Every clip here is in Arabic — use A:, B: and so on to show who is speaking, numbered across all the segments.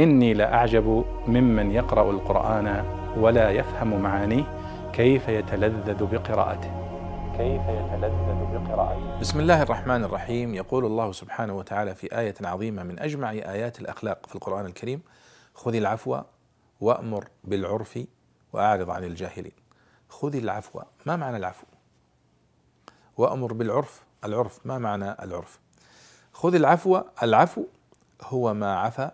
A: إني لأعجب ممن يقرأ القرآن ولا يفهم معانيه كيف يتلذذ بقراءته. كيف يتلذذ بقراءته.
B: بسم الله الرحمن الرحيم. يقول الله سبحانه وتعالى في آية عظيمة من أجمع آيات الأخلاق في القرآن الكريم خذ العفو وأمر بالعرف وأعرض عن الجاهلين. خذ العفو. ما معنى العفو؟ وأمر بالعرف. العرف. ما معنى العرف؟ خذ العفو. العفو هو ما عفى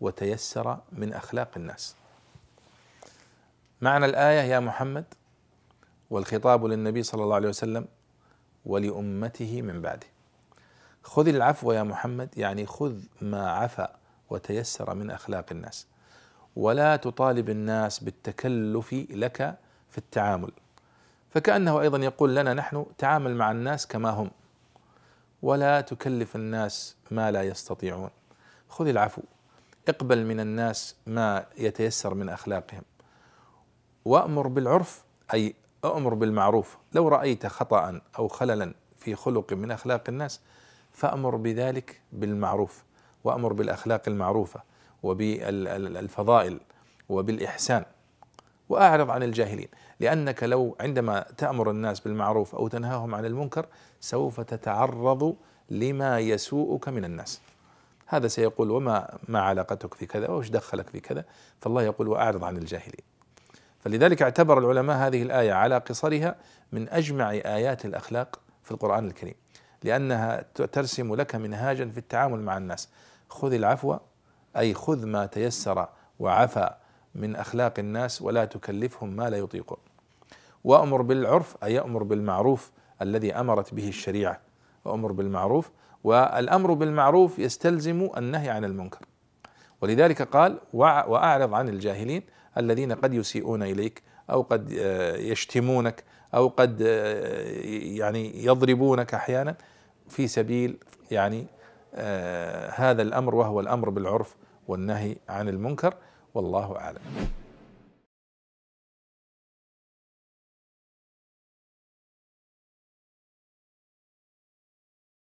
B: وتيسر من أخلاق الناس. معنى الآية يا محمد والخطاب للنبي صلى الله عليه وسلم ولأمته من بعده. خذ العفو يا محمد يعني خذ ما عفى وتيسر من أخلاق الناس. ولا تطالب الناس بالتكلف لك في التعامل. فكأنه أيضا يقول لنا نحن تعامل مع الناس كما هم. ولا تكلف الناس ما لا يستطيعون. خذ العفو. اقبل من الناس ما يتيسر من أخلاقهم. وأمر بالعرف أي أمر بالمعروف. لو رأيت خطا أو خللا في خلق من أخلاق الناس فأمر بذلك بالمعروف. وأمر بالأخلاق المعروفة وبالفضائل وبالإحسان. وأعرض عن الجاهلين. لأنك لو عندما تأمر الناس بالمعروف أو تنهاهم عن المنكر سوف تتعرض لما يسوءك من الناس. هذا سيقول وما ما علاقتك في كذا؟ وش دخلك في كذا؟ فالله يقول وأعرض عن الجاهلين. فلذلك اعتبر العلماء هذه الآية على قصرها من أجمع آيات الأخلاق في القرآن الكريم لأنها ترسم لك منهاجا في التعامل مع الناس. خذ العفو أي خذ ما تيسر وعفى من أخلاق الناس ولا تكلفهم ما لا يطيقون. وأمر بالعرف أي أمر بالمعروف الذي أمرت به الشريعة. وامر بالمعروف والأمر بالمعروف يستلزم النهي عن المنكر. ولذلك قال وأعرض عن الجاهلين الذين قد يسيئون إليك أو قد آه، يشتمونك أو قد آه، يعني يضربونك أحيانا في سبيل يعني آه، هذا الأمر وهو الأمر بالعرف والنهي عن المنكر والله أعلم.